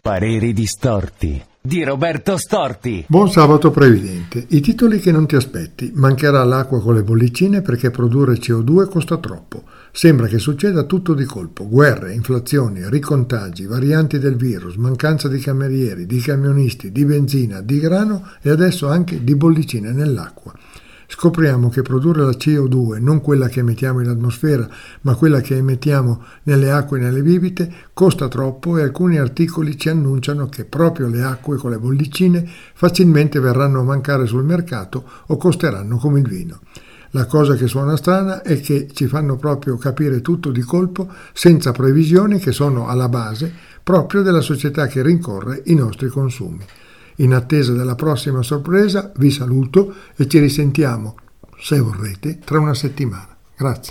Pareri distorti di Roberto Storti. Buon sabato previdente. I titoli che non ti aspetti. Mancherà l'acqua con le bollicine perché produrre CO2 costa troppo. Sembra che succeda tutto di colpo. Guerre, inflazioni, ricontagi, varianti del virus, mancanza di camerieri, di camionisti, di benzina, di grano e adesso anche di bollicine nell'acqua scopriamo che produrre la CO2, non quella che emettiamo in atmosfera, ma quella che emettiamo nelle acque e nelle bibite, costa troppo e alcuni articoli ci annunciano che proprio le acque con le bollicine facilmente verranno a mancare sul mercato o costeranno come il vino. La cosa che suona strana è che ci fanno proprio capire tutto di colpo senza previsioni che sono alla base proprio della società che rincorre i nostri consumi. In attesa della prossima sorpresa vi saluto e ci risentiamo, se vorrete, tra una settimana. Grazie.